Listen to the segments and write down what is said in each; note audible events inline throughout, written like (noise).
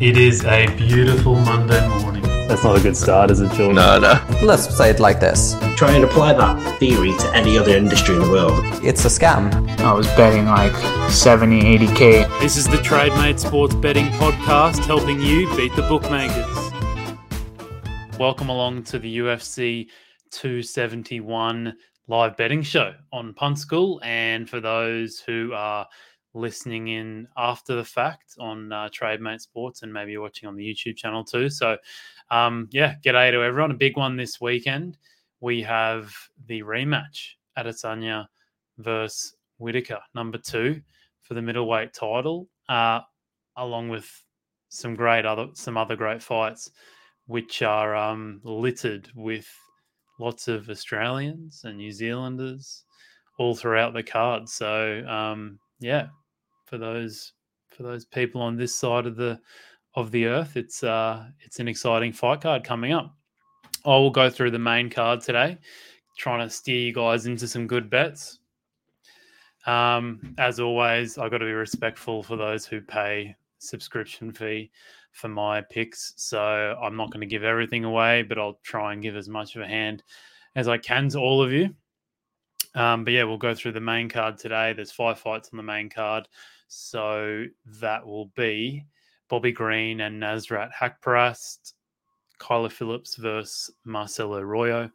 It is a beautiful Monday morning. That's not a good start, is it, George? No, no. Let's say it like this Try and apply that theory to any other industry in the world. it's a scam. I was betting like 70, 80K. This is the TradeMate Sports Betting Podcast, helping you beat the bookmakers. Welcome along to the UFC 271 live betting show on Punt School. And for those who are listening in after the fact on uh, TradeMate Sports and maybe watching on the YouTube channel too. So, um, yeah, g'day to everyone. A big one this weekend. We have the rematch Adesanya versus Whittaker, number two for the middleweight title, uh, along with some great other some other great fights, which are um, littered with lots of Australians and New Zealanders all throughout the card. So um, yeah, for those for those people on this side of the of the earth, it's uh, it's an exciting fight card coming up. I will go through the main card today, trying to steer you guys into some good bets. Um, as always, I've got to be respectful for those who pay subscription fee for my picks. So I'm not going to give everything away, but I'll try and give as much of a hand as I can to all of you. Um, but yeah, we'll go through the main card today. There's five fights on the main card. So that will be Bobby Green and Nasrat Haqparast, Kyler Phillips versus Marcelo Rojo,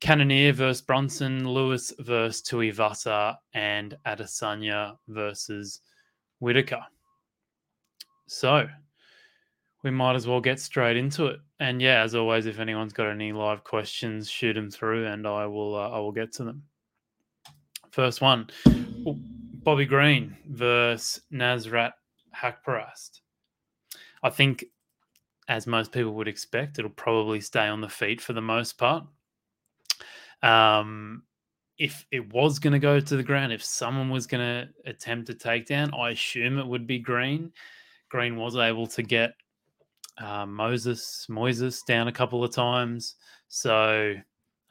Cannonier versus Brunson, Lewis versus Tuivasa, and Adesanya versus Whittaker. So we might as well get straight into it. And yeah, as always, if anyone's got any live questions, shoot them through, and I will uh, I will get to them. First one, Bobby Green versus Nasrat Haqparast. I think, as most people would expect, it'll probably stay on the feet for the most part. Um, if it was going to go to the ground, if someone was going to attempt a takedown, I assume it would be Green. Green was able to get uh, Moses Moises down a couple of times, so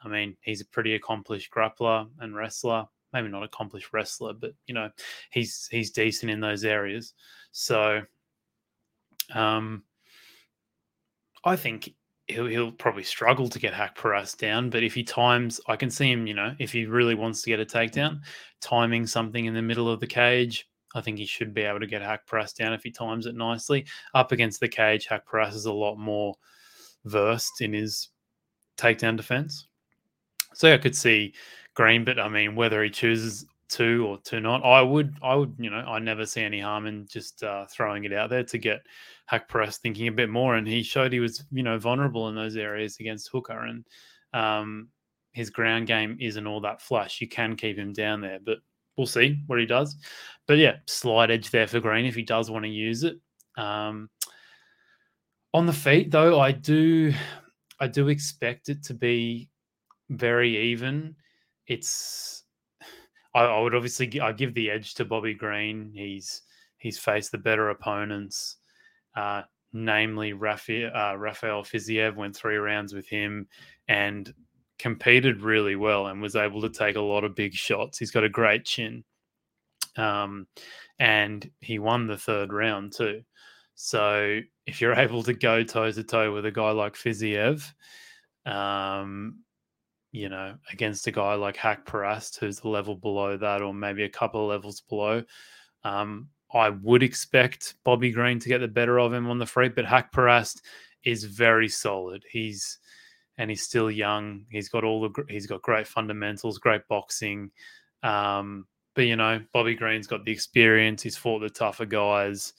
I mean he's a pretty accomplished grappler and wrestler. Maybe not accomplished wrestler, but you know he's he's decent in those areas. So, um, I think he'll he'll probably struggle to get Haqparast down, but if he times, I can see him. You know, if he really wants to get a takedown, timing something in the middle of the cage, I think he should be able to get Haqparast down if he times it nicely. Up against the cage, Haqparast is a lot more versed in his takedown defense. So I could see Green, but I mean, whether he chooses to or to not, I would, I would, you know, I never see any harm in just uh, throwing it out there to get Haqparast thinking a bit more. And he showed he was, you know, vulnerable in those areas against Hooker, and um, his ground game isn't all that flush. You can keep him down there, but we'll see what he does. But yeah, slight edge there for Green if he does want to use it. Um, on the feet, though, I do, I do expect it to be very even. It's I, I would obviously I give the edge to Bobby Green. He's he's faced the better opponents, uh, namely Rafael, uh, Rafael Fiziev. Went three rounds with him and competed really well and was able to take a lot of big shots. He's got a great chin, um, and he won the third round too. So if you're (laughs) able to go toe to toe with a guy like Fiziev, um, you know, against a guy like Haqparast, who's a level below that, or maybe a couple of levels below. Um, I would expect Bobby Green to get the better of him on the free, but Haqparast is very solid. He's and he's still young. He's got all the he's got great fundamentals, great boxing. Um, but you know, Bobby Green's got the experience. He's fought the tougher guys.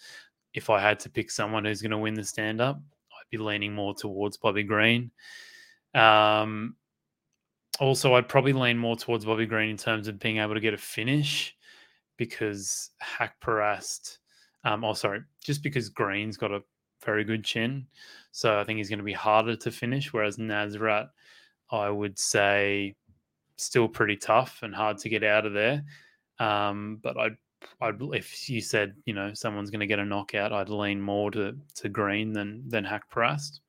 If I had to pick someone who's going to win the stand up, I'd be leaning more towards Bobby Green. Um, also, I'd probably lean more towards Bobby Green in terms of being able to get a finish because Haqparast, um, oh, sorry, just because Green's got a very good chin. So I think he's going to be harder to finish. Whereas Nasrat, I would say, still pretty tough and hard to get out of there. Um, but I'd, I'd, if you said, you know, someone's going to get a knockout, I'd lean more to, to Green than, than Haqparast.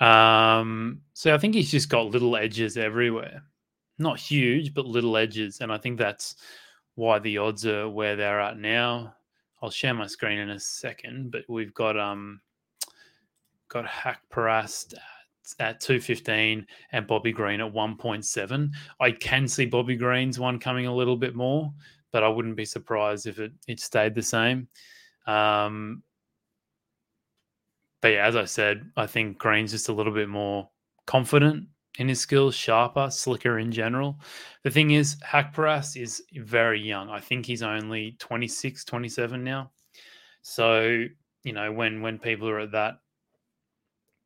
Um, so I think he's just got little edges everywhere. Not huge, but little edges. And I think that's why the odds are where they're at now. I'll share my screen in a second, but we've got um got Hack Parast at 215 and Bobby Green at 1.7. I can see Bobby Green's one coming a little bit more, but I wouldn't be surprised if it, it stayed the same. Um, but yeah, as I said, I think Green's just a little bit more confident in his skills, sharper, slicker in general. The thing is, Haqparast is very young. I think he's only 26, 27 now. So, you know, when when people are at that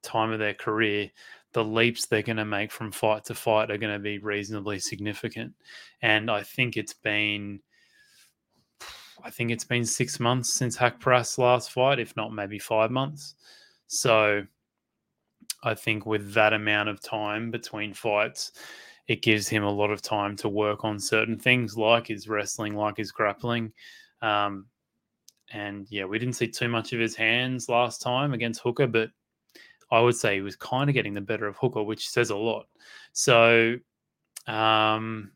time of their career, the leaps they're going to make from fight to fight are going to be reasonably significant. And I think it's been, I think it's been six months since Haqparast's last fight, if not maybe five months. So I think with that amount of time between fights, it gives him a lot of time to work on certain things like his wrestling, like his grappling. Um, and yeah, we didn't see too much of his hands last time against Hooker, but I would say he was kind of getting the better of Hooker, which says a lot. So, um,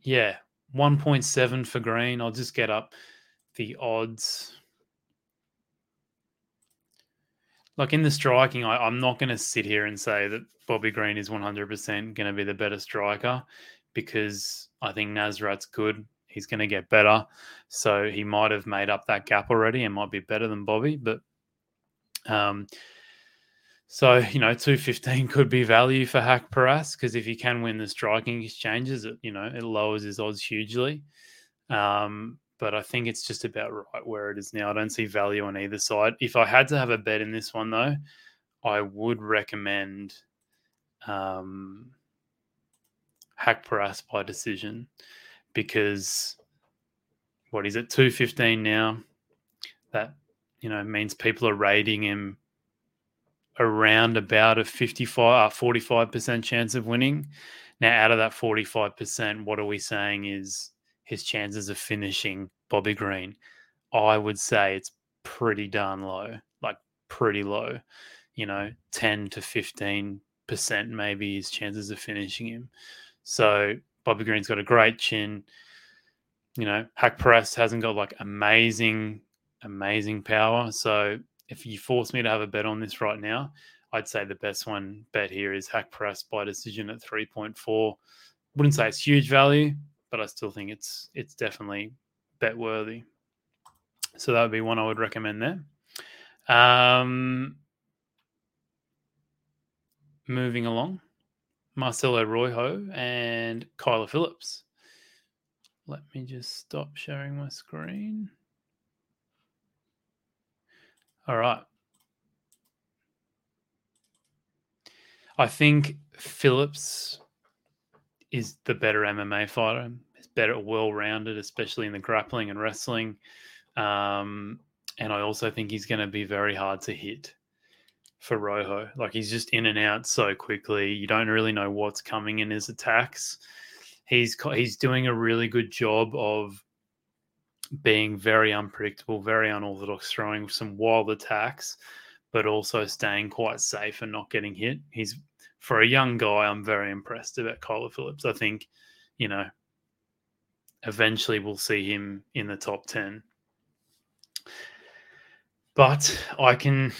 yeah, 1.7 for Green. I'll just get up the odds. Like in the striking, I, I'm not going to sit here and say that Bobby Green is 100% going to be the better striker because I think Nasrat's good. He's going to get better. So he might have made up that gap already and might be better than Bobby. But um, so, you know, 215 could be value for Haqparast because if he can win the striking exchanges, it, you know, it lowers his odds hugely. Um, but I think it's just about right where it is now. I don't see value on either side. If I had to have a bet in this one, though, I would recommend um, Haqparast by decision because what is it, 215 now? That, you know, means people are rating him around about a 55 uh, 45% chance of winning now out of that 45% what are we saying is his chances of finishing bobby green i would say it's pretty darn low like pretty low. You know mm. 10 to 15% maybe his chances of finishing him. So bobby green's got a great chin. You know Haqparast hasn't got like amazing amazing power. So if you force me to have a bet on this right now, I'd say the best one bet here is Haqparast by decision at 3.4. Wouldn't say mm. it's huge value, but I still think it's it's definitely bet worthy. So that would be one I would recommend there. Um, moving along, Marcelo Rojo and Kyler Phillips. Let me just stop sharing my screen. All right. I think Phillips is the better MMA fighter. He's better, well rounded, especially in the grappling and wrestling. Um, and I also think he's going to be very hard to hit for Rojo. Like he's just in and out so quickly. You don't really know what's coming in his attacks. He's he's doing a really good job of being very unpredictable, very unorthodox, throwing some wild attacks, but also staying quite safe and not getting hit. He's for a young guy, I'm very impressed about Kyler Phillips. I think, you know, eventually we'll see him in the top 10. But I can,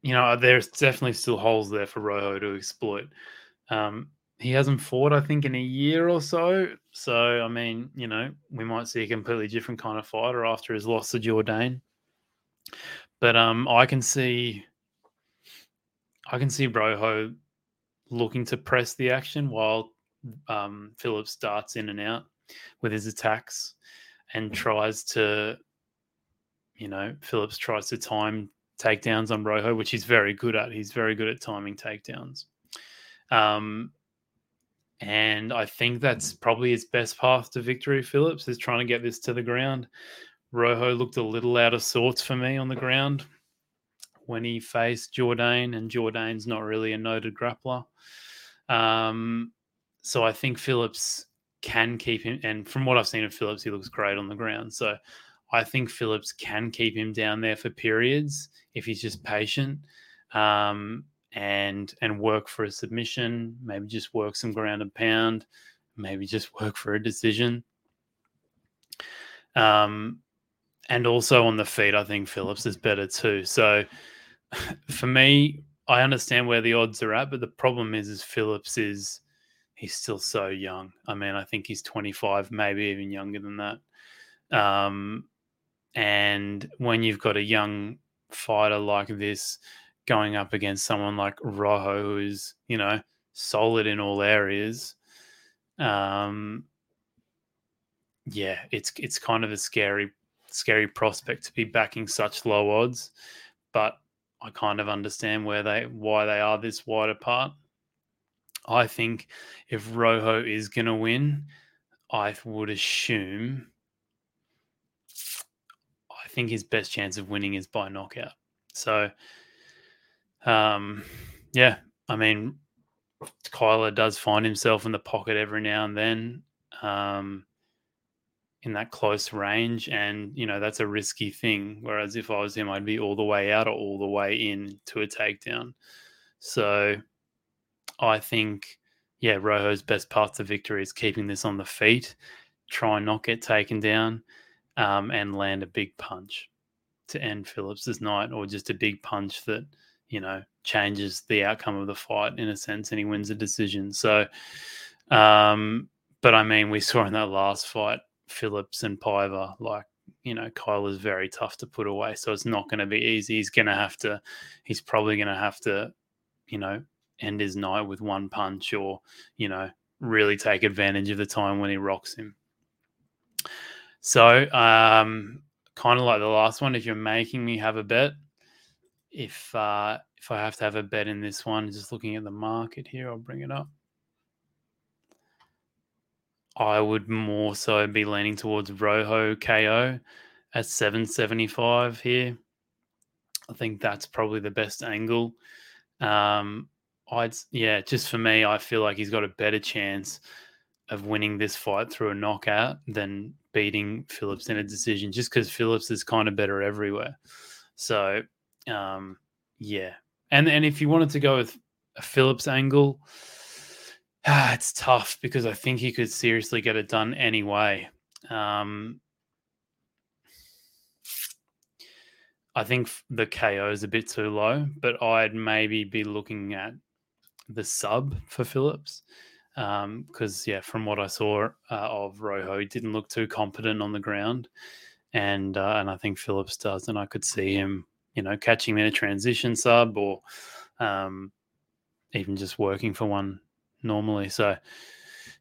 you know, there's definitely still holes there for Rojo to exploit. Um, he hasn't fought, I think, in a year or so. So, I mean, you know, we might see a completely different kind of fighter after his loss to Jourdain. But um, I can see, I can see Rojo looking to press the action while um, Phillips starts in and out with his attacks and tries to, you know, Phillips tries to time takedowns on Rojo, which he's very good at. He's very good at timing takedowns. Um, and I think that's probably his best path to victory. Phillips is trying to get this to the ground. Rojo looked a little out of sorts for me on the ground when he faced Jourdain, and Jourdain's not really a noted grappler. Um, so I think Phillips can keep him, and from what I've seen of Phillips, he looks great on the ground. So I think Phillips can keep him down there for periods if he's just patient. Um, and and work for a submission, maybe just work some ground and pound, maybe just work for a decision. Um, and also on the feet, I think Phillips is better too. So for me, I understand where the odds are at, but the problem is, is Phillips is he's still so young. I mean, I think he's 25, maybe even younger than that. Um, and when you've got a young fighter like this going up against someone like Rojo, who's you know solid in all areas, um, yeah, it's it's kind of a scary scary prospect to be backing such low odds, but I kind of understand where they why they are this wide apart. I think if Rojo is going to win, I would assume. I think his best chance of winning is by knockout. So, um, yeah, I mean, Kyler does find himself in the pocket every now and then. Um, in that close range and you know that's a risky thing whereas if i was him i'd be all the way out or all the way in to a takedown. So i think yeah rojo's best path to victory is keeping this on the feet try and not get taken down um, and land a big punch to end phillips's night or just a big punch that you know changes the outcome of the fight in a sense and he wins a decision. So um but i mean we saw in that last fight Phillips and Piver, like you know, Kyle is very tough to put away. So it's not going to be easy. He's going to have to, he's probably going to have to, you know, end his night with one punch or, you know, really take advantage of the time when he rocks him. So, um, kind of like the last one, if you're making me have a bet, if uh, if I have to have a bet in this one, just looking at the market here, I'll bring it up. I would more so be leaning towards Rojo KO at 775 here. I think that's probably the best angle. Um, I'd yeah, just for me, I feel like he's got a better chance of winning this fight through a knockout than beating Phillips in a decision, just because Phillips is kind of better everywhere. So, um, yeah, and and if you wanted to go with a Phillips angle, Ah, it's tough because I think he could seriously get it done anyway. Um, I think the KO is a bit too low, but I'd maybe be looking at the sub for Phillips because, um, yeah, from what I saw uh, of Rojo, he didn't look too competent on the ground, and uh, and I think Phillips does, and I could see him, you know, catching in a transition sub or um, even just working for one normally. So,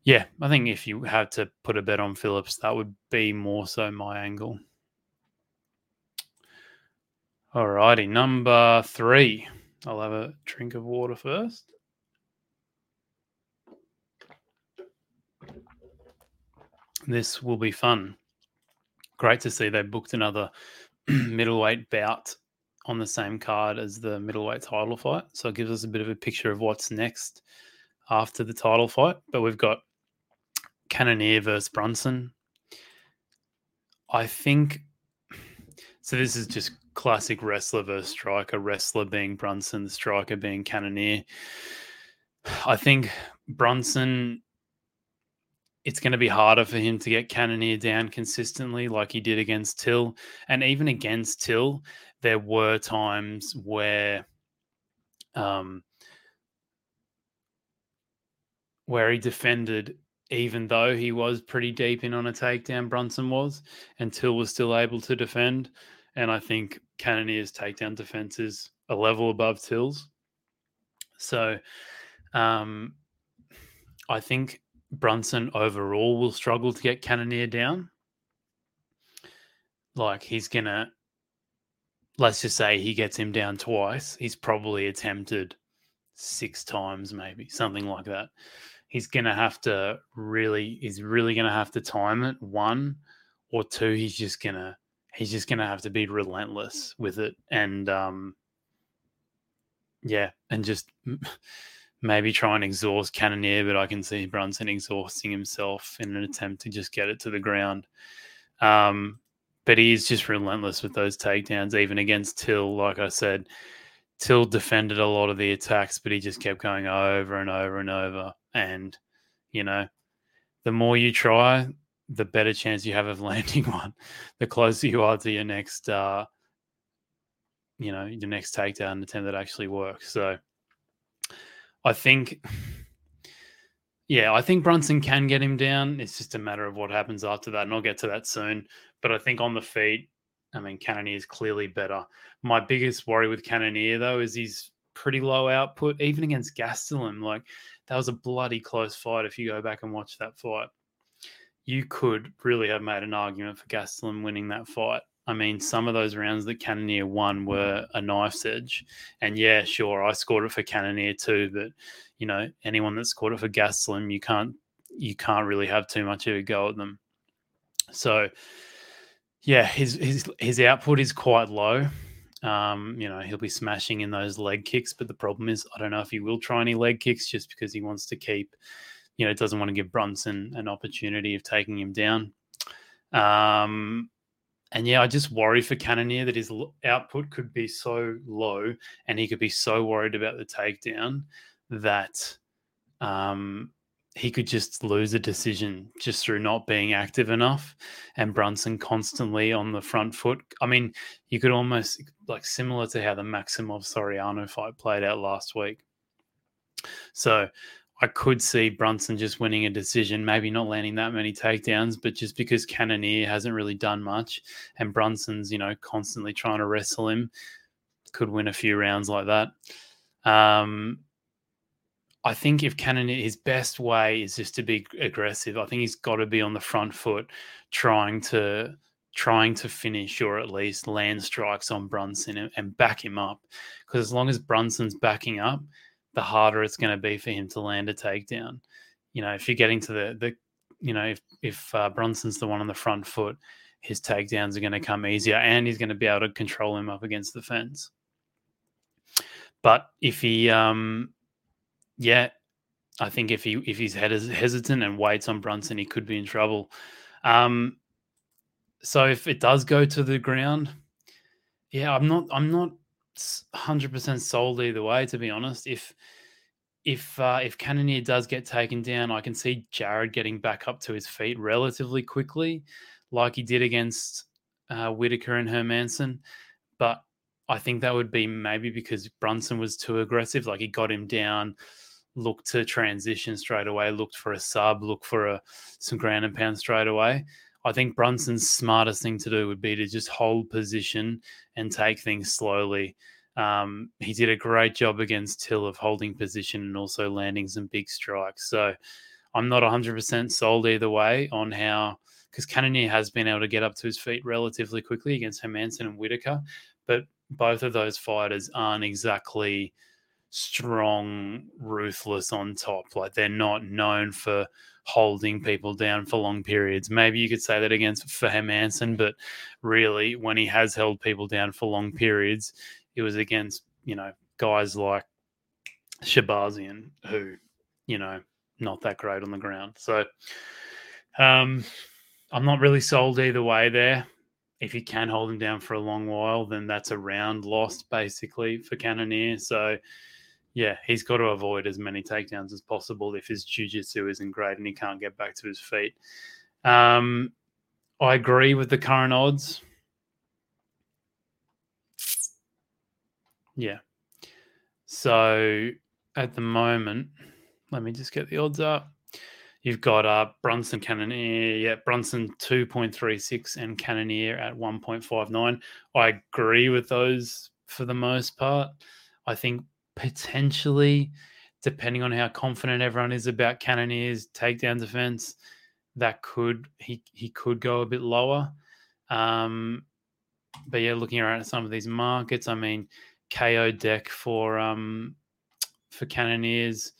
yeah, I think if you had to put a bet on Phillips, that would be more so my angle. Alrighty, number three. I'll have a drink of water first. This will be fun. Great to see they booked another (clears throat) middleweight bout on the same card as the middleweight title fight. So it gives us a bit of a picture of what's next after the title fight, but we've got Cannonier versus Brunson. I think so. This is just classic wrestler versus striker. Wrestler being Brunson, striker being Cannonier. I think Brunson. It's going to be harder for him to get Cannonier down consistently, like he did against Till, and even against Till, there were times where um, where he defended even though he was pretty deep in on a takedown, Brunson was, and Till was still able to defend. And I think Cannonier's takedown defense is a level above Till's. So um, I think Brunson overall will struggle to get Cannonier down. Like he's going to, let's just say he gets him down twice. He's probably attempted six times, maybe something like that he's to have to really, he's really to have to time it. One or two, he's just to, he's just to have to be relentless with it. And, um, yeah, and just maybe try and exhaust Cannonier, but I can see Brunson exhausting himself in an attempt to just get it to the ground. Um, but he's just relentless with those takedowns, even against Till. Like I said, Till defended a lot of the attacks, but he just kept going over and over and over. And, you know, the more you try, the better chance you have of (laughs) landing one, the closer you are to your next, uh, you know, your next takedown attempt that actually works. So I think, (sighs) yeah, I think Brunson can get him down. It's just a matter of what happens after that, and I'll get to that soon. But I think on the feet, I mean, Cannonier is clearly better. My biggest worry with Cannonier, though, is he's pretty low output, even against Gastelum. Like, that was a bloody close fight if you go back and watch that fight. You could really have made an argument for Gastelum winning that fight. I mean, some of those rounds that Cannonier won mm. were a knife's edge. And yeah, sure, I scored it for Cannonier too, but you know, anyone that scored it for Gastelum, you can't you can't really have too much of a go at them. So yeah, his his his output is quite low. Um, you know, he'll be smashing in those leg kicks, but the problem is I don't know if he will try any leg kicks just because he wants to keep, you know, doesn't want to give Brunson an opportunity of taking him down. Um, and yeah, I just worry for Cannonier that his output could be so low and he could be so worried about the takedown that um, he could just lose a decision just through not being active enough and Brunson constantly on the front foot. I mean, you could almost like similar to how the Maximov Soriano fight played out last week. So I could see Brunson just winning a decision, maybe not landing that many takedowns, but just because Cannonier hasn't really done much and Brunson's, you know, constantly trying to wrestle him, could win a few rounds like that. Um, I think if Cannon, his best way is just to be aggressive. I think he's got to be on the front foot, trying to trying to finish or at least land strikes on Brunson and, and back him up. Because as long as Brunson's backing up, the harder it's going to be for him to land a takedown. You know, if you're getting to the the, you know, if if uh, Brunson's the one on the front foot, his takedowns are going to come easier, and he's going to be able to control him up against the fence. But if he um yeah, I think if he if he's hesitant and waits on Brunson, he could be in trouble. Um, so if it does go to the ground, yeah, I'm not I'm not hundred percent sold either way. To be honest, if if uh, if Cannonier does get taken down, I can see Jared getting back up to his feet relatively quickly, like he did against uh, Whittaker and Hermansson. But I think that would be maybe because Brunson was too aggressive. Like he got him down, looked to transition straight away, looked for a sub, look for a some ground and pound straight away. I think Brunson's smartest thing to do would be to just hold position and take things slowly. Um, he did a great job against Till of holding position and also landing some big strikes. So I'm not 100% sold either way on how, because Cannonier has been able to get up to his feet relatively quickly against Hermansson and Whittaker, but both of those fighters aren't exactly strong, ruthless on top. Like they're not known for holding people down for long periods. Maybe you could say that against for Hermansson, but really, when he has held people down for long periods, it was against you know guys like Shahbazyan, who you know not that great on the ground. So, um, I'm not really sold either way there. If you can hold him down for a long while, then that's a round lost basically for Cannonier. So yeah, he's got to avoid as many takedowns as possible if his jiu-jitsu isn't great and he can't get back to his feet. Um, I agree with the current odds. Yeah. So at the moment, let me just get the odds up. You've got uh, Brunson Cannonier, yeah, Brunson 2.36 and Cannonier at 1.59. I agree with those for the most part. I think potentially, depending on how confident everyone is about Cannoniers takedown defense, that could he he could go a bit lower. Um, but yeah, looking around at some of these markets, I mean, KO deck for um for Cannoniers,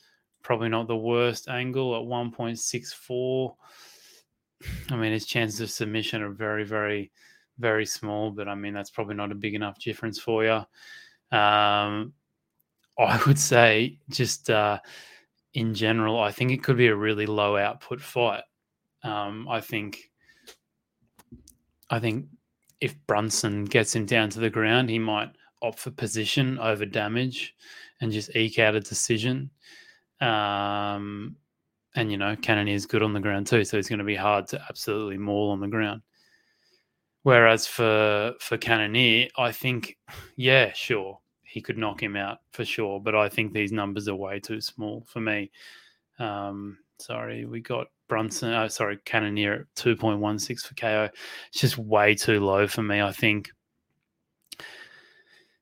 probably not the worst angle at 1.64. I mean, his chances of submission are very, very, very small, but I mean, that's probably not a big enough difference for you. Um, I would say just uh, in general, I think it could be a really low output fight. Um, I think, I think if Brunson gets him down to the ground, he might opt for position over damage and just eke out a decision. Um, and you know, Cannonier is good on the ground too, so it's going to be hard to absolutely maul on the ground. Whereas for for Cannonier, I think, (sighs) yeah, sure, he could knock him out for sure, but I think these numbers are way too small for me. Um, sorry, we got Brunson. Oh, sorry, Cannonier at two point one six for KO. It's just way too low for me. I think.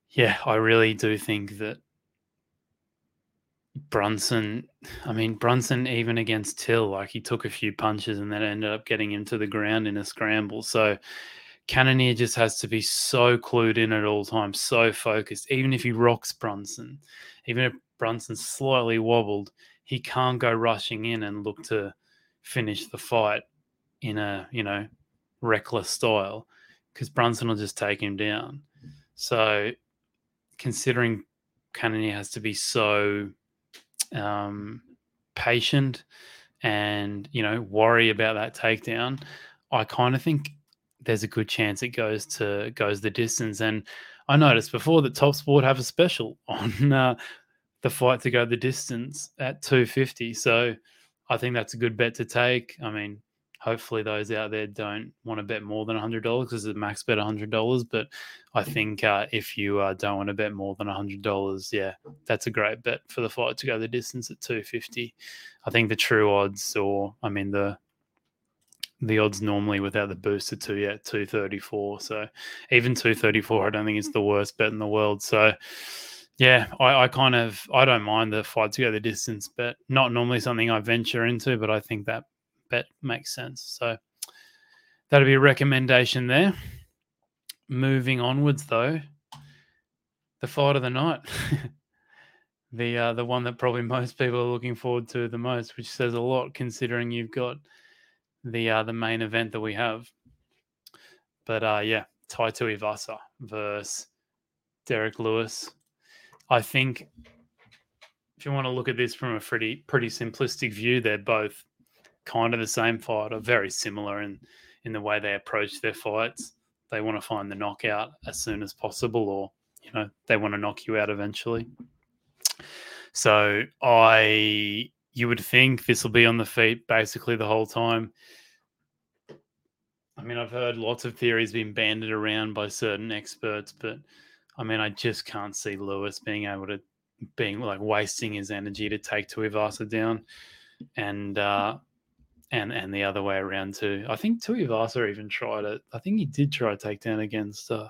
Yeah, I really do think that Brunson, I mean, Brunson, even against Till, like he took a few punches and then ended up getting him to the ground in a scramble. So Cannonier just has to be so clued in at all times, so focused. Even if he rocks Brunson, even if Brunson's slightly wobbled, he can't go rushing in and look to finish the fight in a, you know, reckless style because Brunson will just take him down. So considering Cannonier has to be so um, patient and you know worry about that takedown, I kind of think there's a good chance it goes to goes the distance. And I noticed before that Top Sport have a special (laughs) on uh, the fight to go the distance at 250. So I think that's a good bet to take. I mean, hopefully those out there don't want to bet more than $100 because the max bet $100 but i think uh, if you uh, don't want to bet more than $100 yeah that's a great bet for the fight to go the distance at 250 i think the true odds or i mean the the odds normally without the booster to yeah 234 so even 234 i don't think it's the worst bet in the world so yeah I, I kind of i don't mind the fight to go the distance but not normally something i venture into but i think that bet makes sense. So that'd be a recommendation there. Moving onwards, though, the fight of the night, (laughs) the uh, the one that probably (laughs) most people are looking forward to the most, which says a lot considering you've got the uh, the main event that we have. But uh, yeah, Tai Tuivasa versus Derrick Lewis. I think if you want to look at this from a pretty pretty simplistic view, they're both kind of the same fight or very similar in in the way they approach their fights. They want to find the knockout as soon as possible, or you know they want to knock you out eventually. So I, you would think this will be on the feet basically the whole time. I mean, I've heard lots of theories being banded around by certain experts, but I mean, I just can't see Lewis being able to being like wasting his energy to take Tuivasa down. And uh, and and the other way around too. I think Tuivasa even tried it. I think he did try a takedown against uh,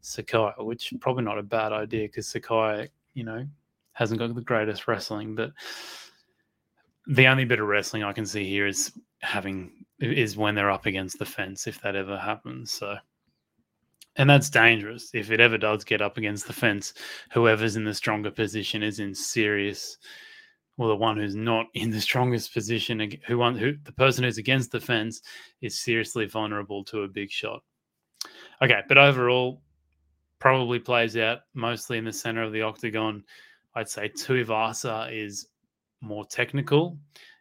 Sakai, which probably not a bad idea because Sakai, you know, hasn't got the greatest wrestling. But the only bit of wrestling I can see here is having is when they're up against the fence, if that ever happens. So. And that's dangerous. If it ever does get up against the fence, whoever's in the stronger position is in serious well, the one who's not in the strongest position, who who the person who's against the fence is seriously vulnerable to a big shot. Okay, but overall, probably plays out mostly in the center of the octagon. I'd say Tuivasa is more technical,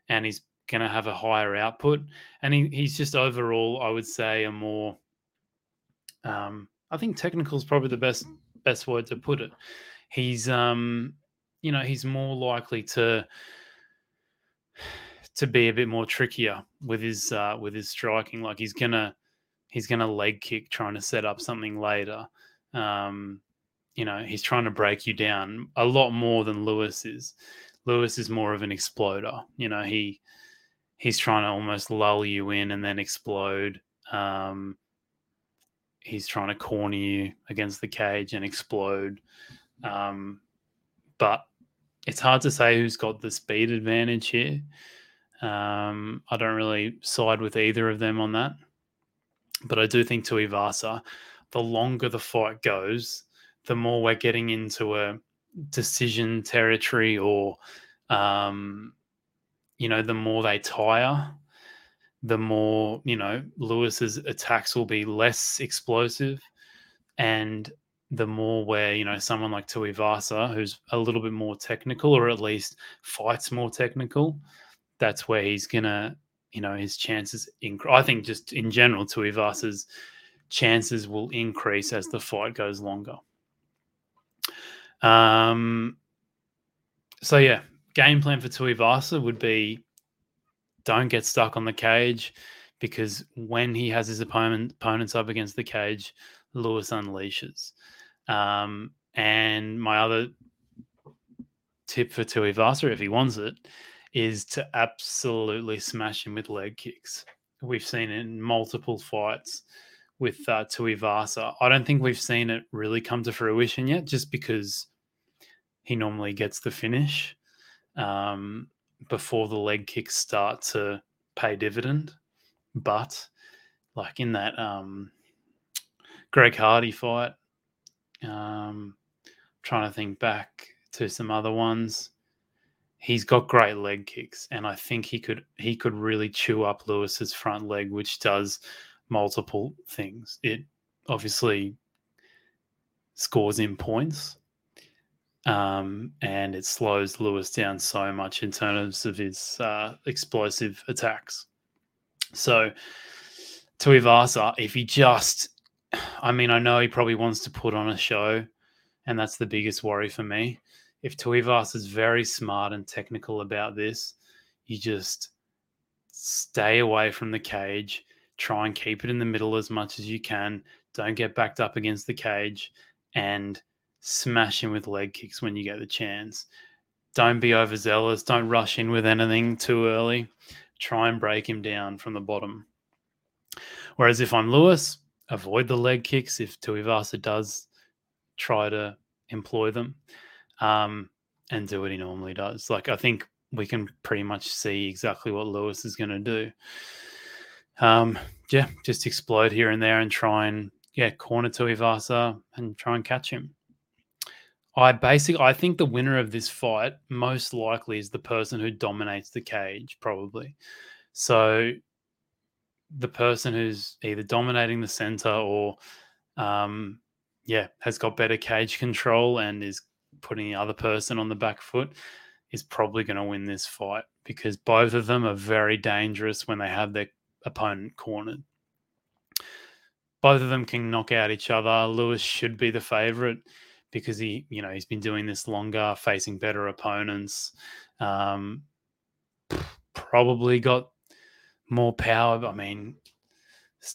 and he's going to have a higher output, and he, he's just overall, I would say, a more. Um, I think technical is probably the best best word to put it. He's um you know he's more likely to to be a bit more trickier with his uh, with his striking. Like he's gonna he's gonna leg kick trying to set up something later. Um, you know he's trying to break you down a lot more than Lewis is. Lewis is more of an exploder. You know he he's trying to almost lull you in and then explode. Um, he's trying to corner you against the cage and explode. Um, but it's hard to say who's got the speed advantage here. Um, I don't really side with either of them on that. But I do think Tuivasa, the longer the fight goes, the more we're getting into a decision territory or, um, you know, the more they tire, the more, you know, Lewis's attacks will be less explosive. And the more where you know someone like Tuivasa, who's a little bit more technical, or at least fights more technical, that's where he's gonna, you know, his chances. Inc- I think just in general, Tuivasa's chances will increase as the fight goes longer. Um. So yeah, game plan for Tuivasa would be don't get stuck on the cage because when he has his opponent opponents up against the cage, Lewis unleashes. Um, and my other tip for Tuivasa, if he wants it, is to absolutely smash him with leg kicks. We've seen it in multiple fights with uh, Tuivasa. I don't think we've seen it really come to fruition yet, just because he normally gets the finish um, before the leg kicks start to pay dividend. But like in that um, Greg Hardy fight, um, trying to think back to some other ones. He's got great leg kicks, and I think he could he could really chew up Lewis's front leg, which does multiple things. It obviously scores in points, um, and it slows Lewis down so much in terms of his uh, explosive attacks. So, Tuivasa, if he just, I mean, I know he probably wants to put on a show, and that's the biggest worry for me. If Tuivasa is very smart and technical about this, you just stay away from the cage, try and keep it in the middle as much as you can. Don't get backed up against the cage, and smash him with leg kicks when you get the chance. Don't be overzealous. Don't rush in with anything too early. Try and break him down from the bottom. Whereas if I'm Lewis, avoid the leg kicks if Tuivasa does try to employ them um, and do what he normally does. Like, I think we can pretty much see exactly what Lewis is going to do. Um, yeah, just explode here and there and try and, yeah, corner Tuivasa and try and catch him. I basically I think the winner of this fight most likely is the person who dominates the cage, probably. So the person who's either dominating the center or um yeah, has got better cage control and is putting the other person on the back foot is probably going to win this fight because both of them are very dangerous when they have their opponent cornered. Both of them can knock out each other. Lewis should be the favorite because he, you know, he's been doing this longer, facing better opponents. Um, probably got more power. I mean,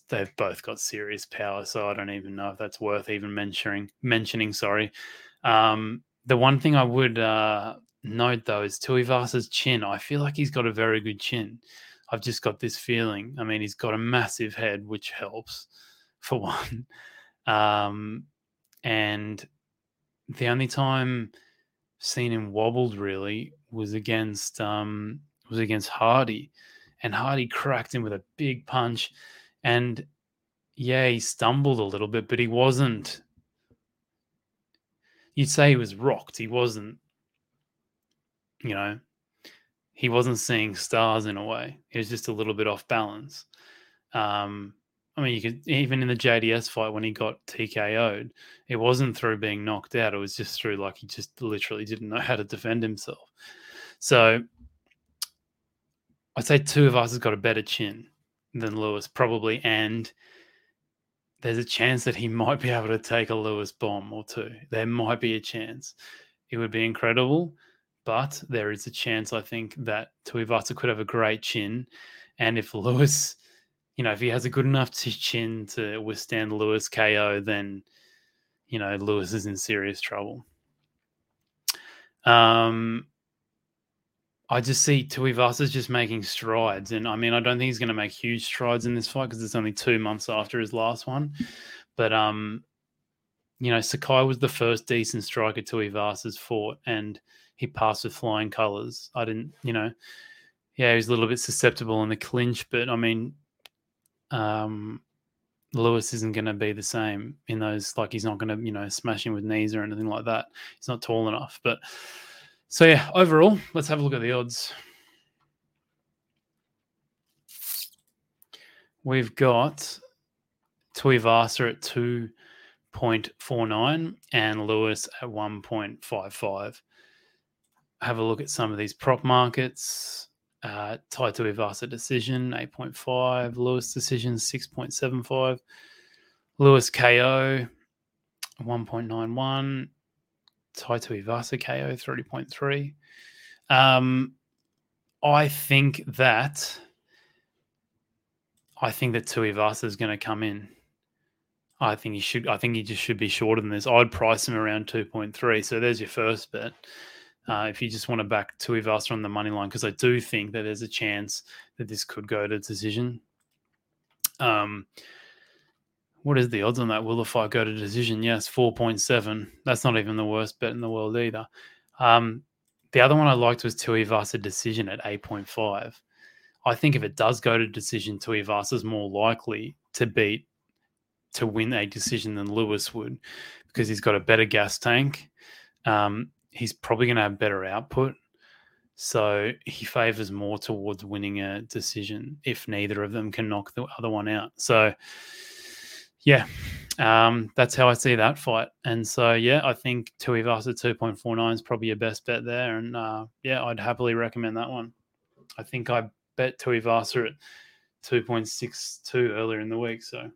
they've both got serious power, so I don't even know if that's worth even mentioning. Mentioning, sorry. Um, the one thing I would uh, note though is Tuivasa's chin. I feel like he's got a very good chin. I've just got this feeling. I mean, he's got a massive head, which helps for (laughs) one. Um, and the only time seen him wobbled really was against um was against Hardy, and Hardy cracked him with a big punch, and yeah, he stumbled a little bit, but he wasn't. You'd say he was rocked. He wasn't. You know, he wasn't seeing stars in a way. He was just a little bit off balance. Um, I mean, you could even in the JDS fight when he got TKO'd, it wasn't through being knocked out. It was just through like he just literally didn't know how to defend himself. So I'd say Tuivasa has got a better chin than Lewis, probably, and there's a chance that he (laughs) might be able to take a Lewis bomb or two. There might be a chance. It would be incredible, but there is a chance I think that Tuivasa could have a great chin, and if (laughs) Lewis you know, if he has a good enough chin to withstand Lewis KO, then you know Lewis is in serious trouble. Um, I just see Tuivasa just making strides, and I mean, I don't think he's going to make huge strides in this fight because it's only two months after his last one. But um, you know, Sakai was the first decent striker Tuivasa's fought, and he passed with flying colors. I didn't, you know, yeah, he was a little bit susceptible in the clinch, but I mean, um, Lewis isn't going to be the same in those. Like he's not going to, you know, smash him with knees or anything like that. He's not tall enough. But so yeah, overall, let's have a look at the odds. We've got Tuivasa at two point four nine and Lewis at one point five five. Have a look at some of these prop markets. Uh, Tai Tuivasa decision, 8.5. Lewis decision, 6.75. Lewis KO, 1.91. Tai Tuivasa KO, 30.3. Um, I think that I think that Tuivasa is going to come in. I think he should. I think he just should be shorter than this. I'd price him around two point three. So there's your first bet. Uh, if you just want to back Tuivasa on the money line, because I do think that there's a chance that this could go to decision. Um, what is the odds on that? Will the fight go to decision? Yes, four point seven. That's not even the worst bet in the world either. Um, the other one I liked was Tuivasa decision at eight point five. I think if it does go to decision, Tuivasa is more likely to beat to win a decision than Lewis would because he's got a better gas tank. Um, he's probably going to have better output. So he favors more towards winning a decision if neither of them can knock the other one out. So, yeah, um, that's how I see that fight. And so, yeah, I think Tuivasa 2.49 is probably your best bet there. And uh, yeah, I'd happily recommend that one. I think I bet Tuivasa at 2.62 earlier in the week. So,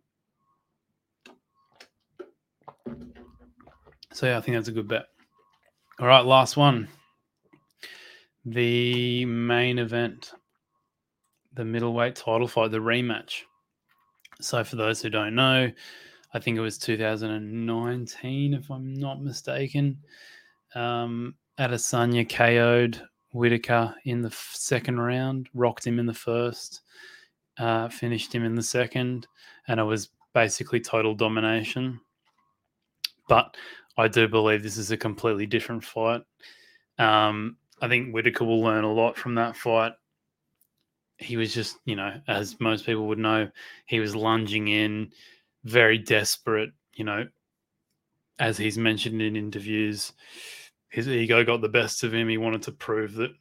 so yeah, I think that's a good bet. All right, last one. The main event, the middleweight title fight, the rematch. So, for those who don't know, I think it was 2019, if I'm not mistaken. Um, Adesanya KO'd Whittaker in the second round, rocked him in the first, uh, finished him in the second, and it was basically total domination. But I do believe this is a completely different fight. Um, I think Whittaker will learn a lot from that fight. He was just, you know, as most people would know, he was lunging in, very desperate, you know, as he's mentioned in interviews. His ego got the best of him. He wanted to prove that,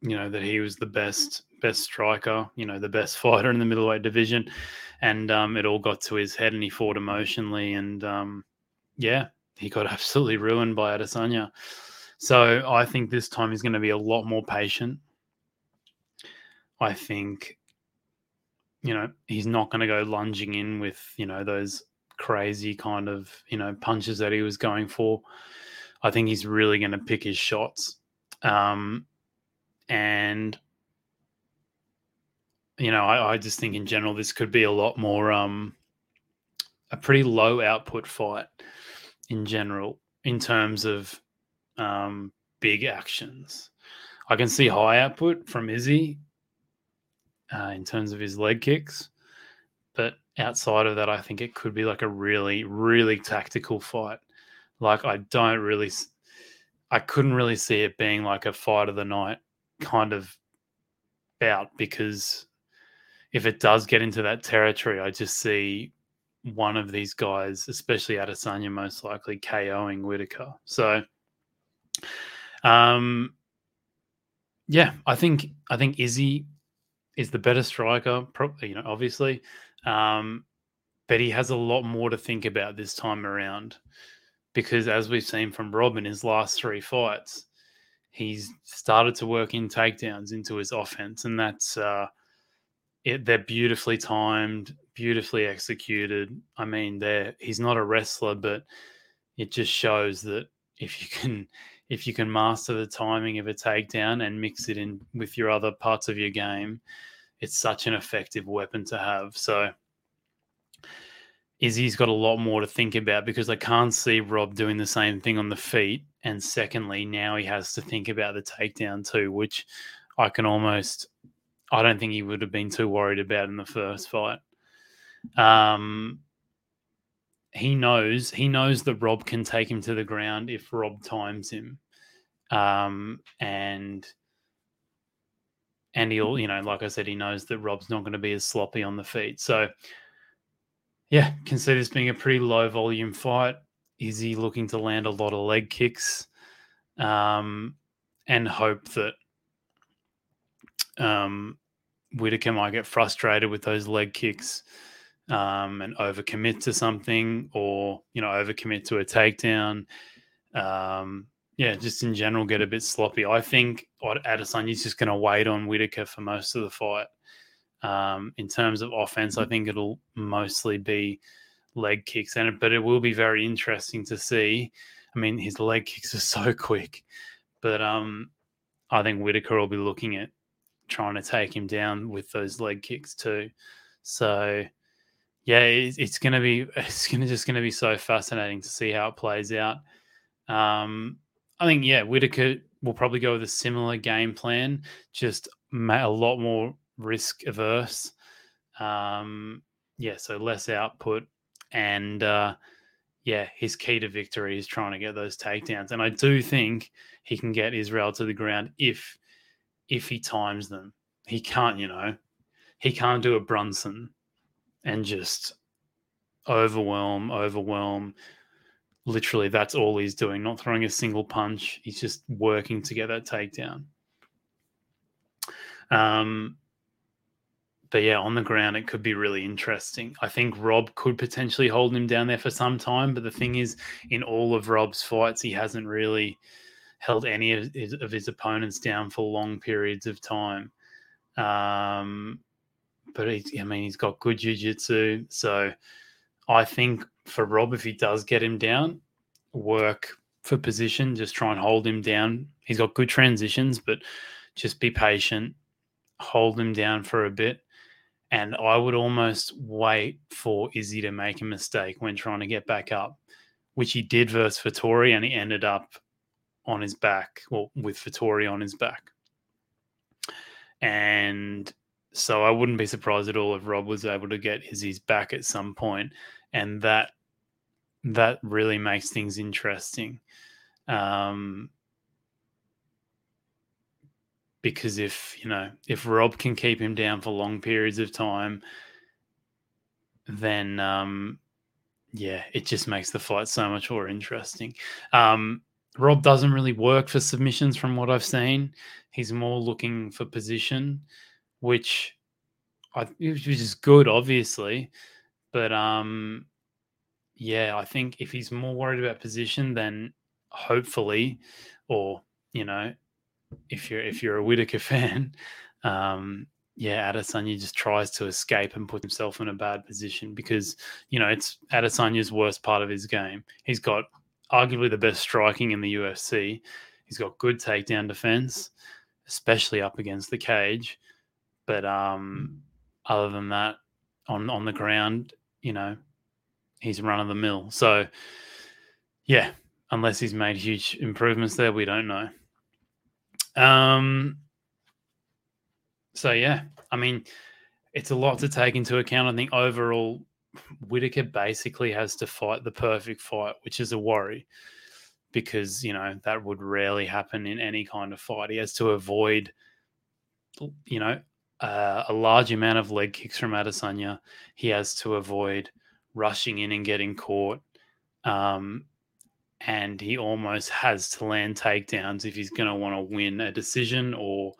you know, that he was the best, best striker, you know, the best (laughs) fighter in the middleweight division. And um, it all got to his head and he fought emotionally. And um, yeah, he got (laughs) absolutely ruined by Adesanya. So I think this time he's going to be a lot more patient. I think, you know, he's not going to go lunging in with, you know, those crazy kind of, you know, punches that he was going for. I think he's really going to pick his shots. Um, and, you know, I, I just think in general, this could be a lot more, um, a pretty low output fight in general in terms of um, big actions. I can see high output from Izzy uh, in terms of his leg kicks, but outside of that, I think it could be like a really, really tactical fight. Like I don't really, I couldn't really see it being like a fight of the night kind of bout because if it does get into that territory, I just see one of these guys, especially Adesanya, most likely KOing Whittaker. So, um, yeah, I think I think Izzy is the better striker, probably, you know, obviously, um, but he has a lot more to think about this time around because, as we've seen from Rob in his last three fights, he's started to work in takedowns into his offense, and that's uh, it, they're beautifully timed, beautifully executed. I mean, they're he's not a wrestler, but it just shows that if you can if you can master the timing of a takedown and mix it in with your other parts of your game, it's such an effective weapon to have. So Izzy's got a lot more to think about because I can't see Rob doing the same thing on the feet. And secondly, now he has to think about the takedown too, which I can almost I don't think he would have been too worried about in the first fight. Um, he knows he knows that Rob can take him to the ground if Rob times him, um, and and he'll you know like I said he knows that Rob's not going to be as sloppy on the feet. So yeah, can see this being a pretty low volume fight. Is he looking to land a lot of leg kicks, um, and hope that um, Whittaker might get frustrated with those leg kicks um, and overcommit to something, or you know, overcommit to a takedown. Um, yeah, just in general, get a bit sloppy. I think Adesanya's just going to wait on Whittaker for most of the fight. Um, in terms of offense, I think it'll mostly be leg kicks, and but it will be very interesting to see. I mean, his leg kicks are so (laughs) quick, but um, I think Whittaker will be looking at trying to take him down with those leg kicks too. So yeah, it's, it's gonna be (laughs) it's gonna just gonna be so fascinating to see how it plays out. Um, I think yeah, Whittaker will probably go with a similar game plan, just a lot more risk averse. Um, yeah, so less output and uh, yeah, his key to victory is trying to get those takedowns, and I do think he can get Israel to the ground if if he times them. He can't, you know, he can't do a Brunson and just overwhelm, overwhelm. Literally, that's all he's doing, not throwing a single punch. He's just working to get that takedown. Um, but yeah, on the ground, it could be really interesting. I think Rob could potentially hold him down there for some time. But the thing is, in all of Rob's fights, he hasn't really held any of his, of his opponents down for long periods of time. Um, but I mean, he's got good jiu-jitsu. So I think for Rob, if he does get him down, work for position, just try and hold him down. He's got good transitions, but just be patient, hold him down for a bit and I would almost wait for Izzy to make a mistake when trying to get back up, which he did versus Vettori, and he ended up on his back, well, with Vettori on his back. And so I wouldn't be surprised at all if Rob was able to get Izzy's back at some point, and that that really makes things interesting. Um, because if you know if Rob can keep him down for long periods of time, then um, yeah, it just makes the fight so much more interesting. Um, Rob doesn't really work for submissions from what I've seen. He's more looking for position, which I which is good, obviously, but um, yeah, I think if he's more worried about position, then hopefully, or you know, if you're if you're a Whittaker (laughs) fan, um, yeah, Adesanya just tries to escape and put himself in a bad position because you know it's Adesanya's worst part of his game. He's got arguably the best striking in the UFC. He's got good takedown defense, especially up against the cage. But um, other than that, on on the ground, you know, he's run of the mill. So yeah, unless he's made huge improvements there, we don't know. Um, so yeah, I mean, it's a lot to take into account. I think overall, Whittaker basically has to fight the perfect fight, which is a worry because you know that would rarely happen in any kind of fight. He has to avoid, you know, uh, a large amount of leg kicks from Adesanya. He has to avoid rushing in and getting caught. Um, and he almost has to land takedowns if he's going to want to win a decision or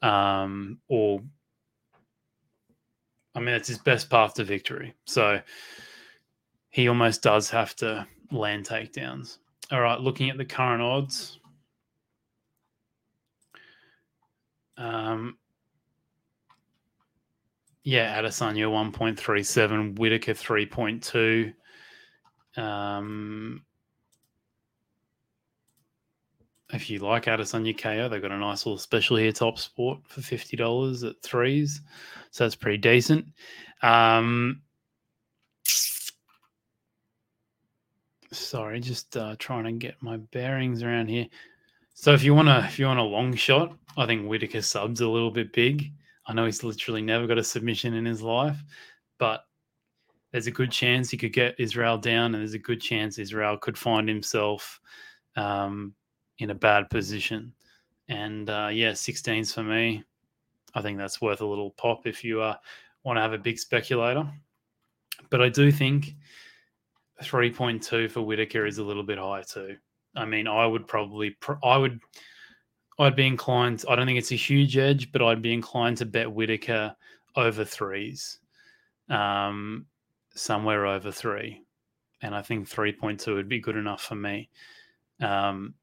um or I mean it's his best path to victory. So he almost does have to land takedowns. All right, looking at the current odds. Um yeah, Adesanya 1.37, Whittaker 3.2. Um, if you like Adesanya KO, they've got a nice little special here, Top Sport, for fifty dollars at threes, so that's pretty decent. Um, sorry, just uh, trying to get my bearings around here. So if you want to, if you want a long shot, I think Whittaker subs a little bit big. I know he's literally never got a submission in his life, but there's a good chance he could get Israel down, and there's a good chance Israel could find himself um, in a bad position. And uh, yeah, 16s for me. I think that's worth a little pop if you uh, want to have a big speculator. But I do think 3.2 for Whittaker is a little bit high too. I mean, I would probably, I would, I'd be inclined. I don't think it's a huge edge, but I'd be inclined to bet Whittaker over threes, um, somewhere over three, and I think 3.2 would be good enough for me. Um,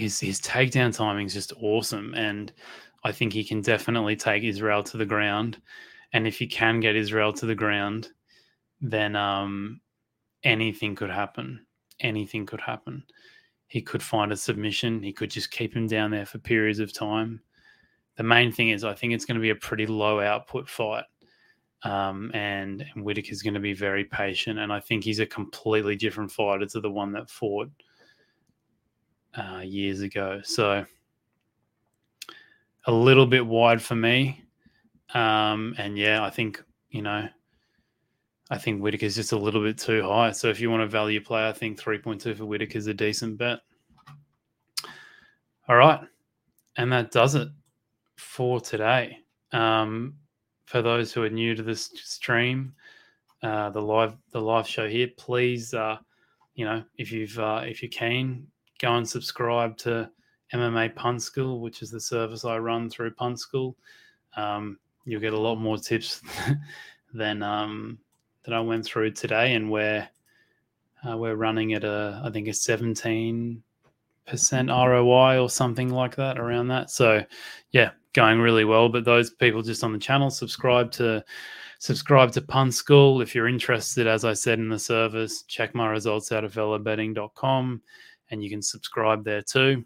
his his takedown timing is just awesome, and I think he can definitely take Israel to the ground. And if he can get Israel to the ground, then um, anything could happen. Anything could happen. He could find a submission. He could just keep him down there for periods of time. The main thing is, I think it's going to be a pretty low output fight. Um, and, and Whittaker's going to be very patient, and I think he's a completely different fighter to the one that fought uh, years ago. So a little bit wide for me. Um, and yeah, I think you know, I think Whittaker's just a little bit too high. So if you want a value play, I think three point two for Whittaker's a decent bet. All right, and that does it for today. Um, for those who are new to this stream, uh, the live the live show here, please, uh, you know, if you've uh, if you're keen, go and subscribe to MMA Punt School, which is the service I run through Punt School. Um, you'll get a lot more tips (laughs) than um, that I went through today, and we're uh, we're running at a I think a seventeen percent ROI or something like that around that. So yeah, going really well. But those people just on the channel subscribe to subscribe to Punt School. If you're interested, as I said in the service, check my results out of velobetting.com and you can subscribe there too.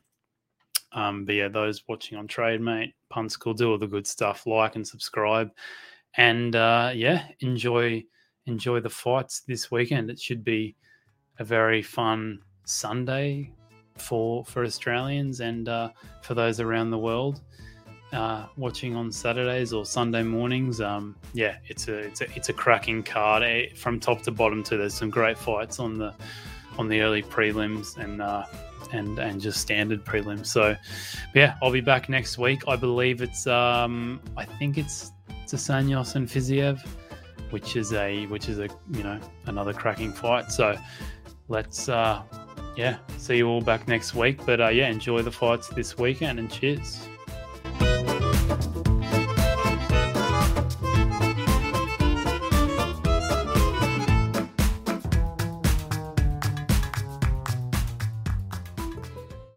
Um, but yeah, those watching on TradeMate, Punt School, do all the good stuff. Like and subscribe, and uh, yeah, enjoy enjoy the fights this weekend. It should be a very fun Sunday for for Australians and uh, for those around the world uh, watching on Saturdays or Sunday mornings. Um, yeah, it's a it's a it's a cracking card eh, from top to bottom. Too, there's some great fights on the on the early prelims and uh, and and just standard prelims. So, yeah, I'll be back next week. I believe it's um I think it's Sanyos and Fiziev, which is a which is a you know another cracking fight. So let's uh yeah see you all back next week. But uh, yeah, enjoy the fights this weekend and cheers.